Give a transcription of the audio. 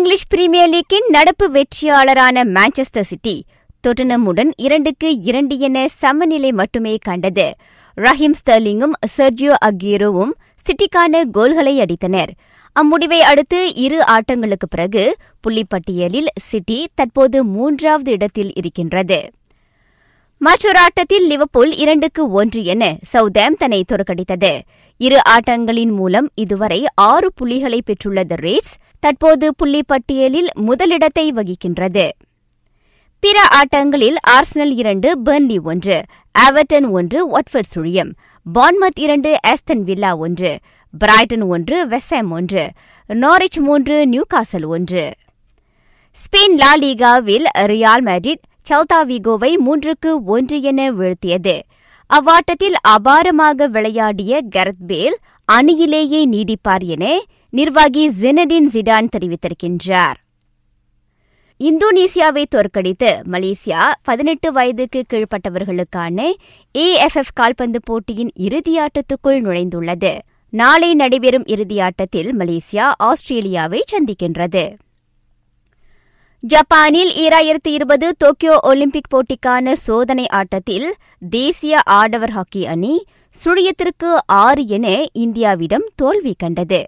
English premier லீக்கின் நடப்பு வெற்றியாளரான Manchester city தொட்டனமுடன் இரண்டுக்கு இரண்டு என சமநிலை மட்டுமே கண்டது. ரஹீம் ஸ்டர்லிங்கும் செர்ஜியோ அக்யூரோவும் சிட்டிக்கான கோல்களை அடித்தனர். அம்முடிவை அடுத்து இரு ஆட்டங்களுக்கு பிறகு புள்ளிப்பட்டியலில் சிட்டி தற்போது மூன்றாவது இடத்தில் இருக்கின்றது. மற்றொரு ஆட்டத்தில் லிவர்பூல் இரண்டுக்கு ஒன்று என சவுதாம்தனை தோற்கடித்தது. இரு ஆட்டங்களின் மூலம் இதுவரை ஆறு புள்ளிகளை பெற்றுள்ள த ரேட்ஸ் தற்போது புள்ளி பட்டியலில் முதலிடத்தை வகிக்கின்றது. பிற ஆட்டங்களில் ஆர்சனல் இரண்டு பெர்ன்லி ஒன்று ஆவர்டன் ஒன்று ஒட்ஃபர்ட் சுழியம். பான்மத் இரண்டு ஆஸ்தன் வில்லா ஒன்று பிராய்டன் ஒன்று வெசாம் ஒன்று நாரிச் மூன்று நியூகாசல் ஒன்று. ஸ்பெயின் லா லீகாவில் ரியால் மேட்ரிட் சல்தாவிகோவை மூன்றுக்கு ஒன்று என வீழ்த்தியது. அவ்வாட்டத்தில் அபாரமாக விளையாடிய கெரத் பேல் அணியிலேயே நீடிப்பார் என நிர்வாகி ஜெனடின் ஜிடான் தெரிவித்திருக்கின்றார். இந்தோனேசியாவை தோற்கடித்து மலேசியா பதினெட்டு வயதுக்கு கீழ்ப்பட்டவர்களுக்கான ஏஎஃப்எஃப் கால்பந்து போட்டியின் இறுதியாட்டத்துக்குள் நுழைந்துள்ளது. நாளை நடைபெறும் இறுதியாட்டத்தில் மலேசியா ஆஸ்திரேலியாவை சந்திக்கின்றது. ஜப்பானில் ஈராயிரத்தி இருபது டோக்கியோ ஒலிம்பிக் போட்டிக்கான சோதனை ஆட்டத்தில் தேசிய ஆடவர் ஹாக்கி அணி சுழியத்திற்கு ஆறு என இந்தியாவிடம் தோல்வி கண்டது.